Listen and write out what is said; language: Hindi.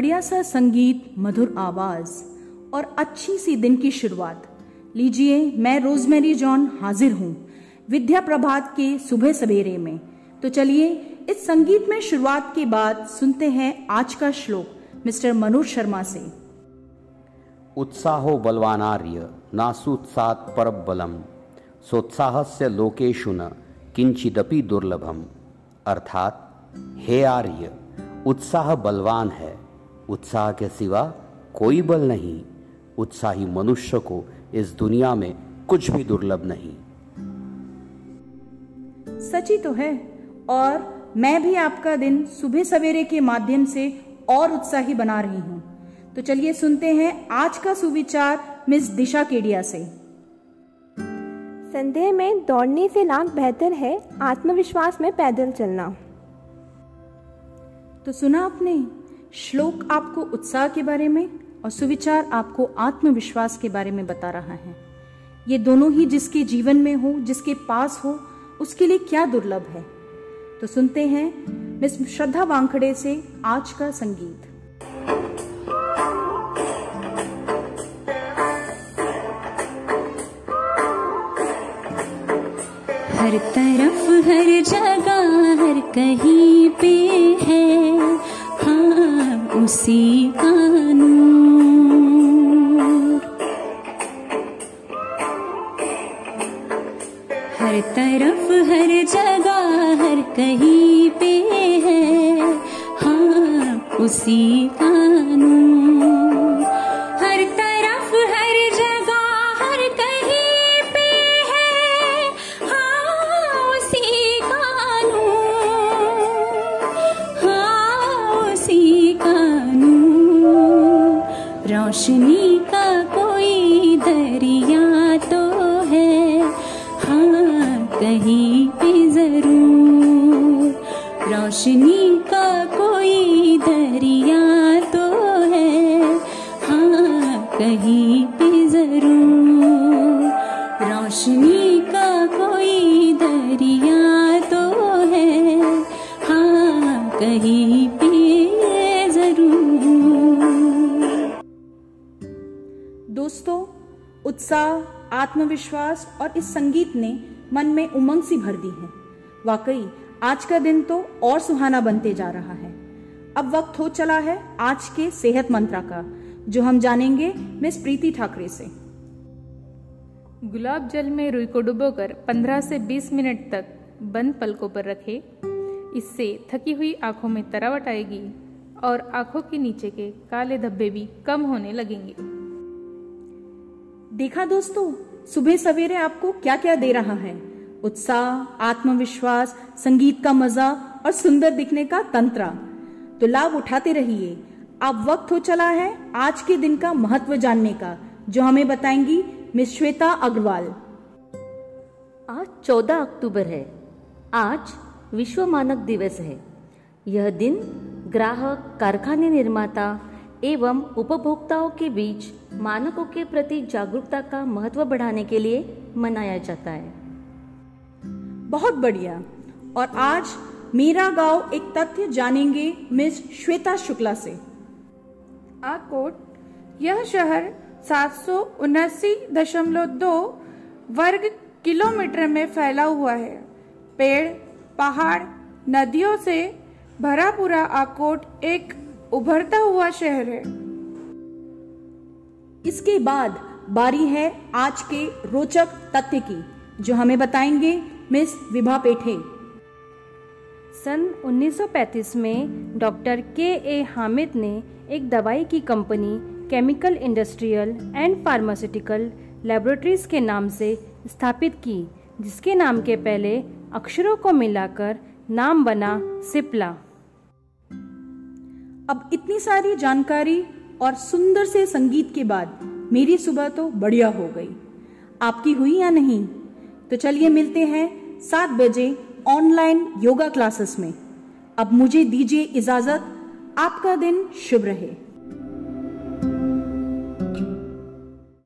बढ़िया सा संगीत, मधुर आवाज़ और अच्छी सी दिन की शुरुआत। लीजिए, मैं रोजमेरी जॉन हाजिर हूँ विद्या प्रभात के सुबह सवेरे में। तो चलिए, इस संगीत में शुरुआत के बाद सुनते हैं आज का श्लोक, मिस्टर मनोज शर्मा से। उत्साहो बलवानार्य, नासुत्सात परबलम सोत्साहस्य लोकेशु न किंचिदपि दुर्लभम। अर्थात, हे आर्य, उत्साह बलवान है। उत्साह के सिवा कोई बल नहीं। उत्साही मनुष्य को इस दुनिया में कुछ भी दुर्लभ नहीं। सची तो है और मैं भी आपका दिन सुबह सवेरे के माध्यम से और उत्साही बना रही हूँ। तो चलिए सुनते हैं आज का सुविचार मिस दिशा केडिया से। संदेह में दौड़ने से लाख बेहतर है आत्मविश्वास में पैदल चलना। तो सुना आपने श्लोक आपको उत्साह के बारे में और सुविचार आपको आत्मविश्वास के बारे में बता रहा है। ये दोनों ही जिसके जीवन में हो, जिसके पास हो, उसके लिए क्या दुर्लभ है? तो सुनते हैं मिस श्रद्धा वांखड़े से आज का संगीत। हर तरफ़ हर जगह हर कहीं पे है। उसी का नूर हर तरफ़, हर जगह, हर कहीं पे है। हाँ उसी का नूर। रोशनी का कोई दरिया तो है। हाँ कहीं पे ज़रूर। रोशनी का कोई दरिया तो है। हाँ कहीं पे ज़रूर। रोशनी का कोई दरिया तो है। हाँ कहीं उत्साह, आत्मविश्वास और इस संगीत ने मन में उमंग सी भर दी है। वाकई, आज का दिन तो और सुहाना बनते जा रहा है। अब वक्त हो चला है आज के सेहत मंत्रा का, जो हम जानेंगे मिस प्रीति ठाकरे से। गुलाब जल में रुई को डुबोकर 15 से 20 मिनट तक बंद पलकों पर रखें, इससे थकी हुई आँखों में तरावट आएगी और आँखों के नीचे के काले धब्बे भी कम होने लगेंगे। देखा दोस्तों, सुबह सवेरे आपको क्या क्या दे रहा है? उत्साह, आत्मविश्वास, संगीत का मज़ा और सुंदर दिखने का तंत्र। तो लाभ उठाते रहिए। अब वक्त हो चला है आज के दिन का महत्व जानने का, जो हमें बताएँगी मिस श्वेता अग्रवाल। आज 14 अक्टूबर है। आज विश्व मानक दिवस है। यह दिन ग्राहक, कारखाने निर्माता एवं उपभोक्ताओं के बीच मानकों के प्रति जागरूकता का महत्व बढ़ाने के लिए मनाया जाता है। बहुत बढ़िया। और आज मेरा गाँव एक तथ्य जानेंगे मिस श्वेता शुक्ला से। आकोट, यह शहर सात वर्ग किलोमीटर में फैला हुआ है। पेड़, पहाड़, नदियों से भरा पूरा आकोट एक उभरता हुआ शहर है। इसके बाद बारी है आज के रोचक तथ्य की जो हमें बताएँगे मिस विभा पेठे। सन 1935 में डॉक्टर के ए हामिद ने एक दवाई की company chemical industrial and pharmaceutical laboratories के नाम से स्थापित की जिसके नाम के पहले अक्षरों को मिलाकर नाम बना सिप्ला। अब इतनी सारी जानकारी और सुंदर से संगीत के बाद मेरी सुबह तो बढ़िया हो गई। आपकी हुई या नहीं? तो चलिए मिलते हैं सात बजे ऑनलाइन योगा क्लासेस में। अब मुझे दीजिए इजाज़त। आपका दिन शुभ रहे।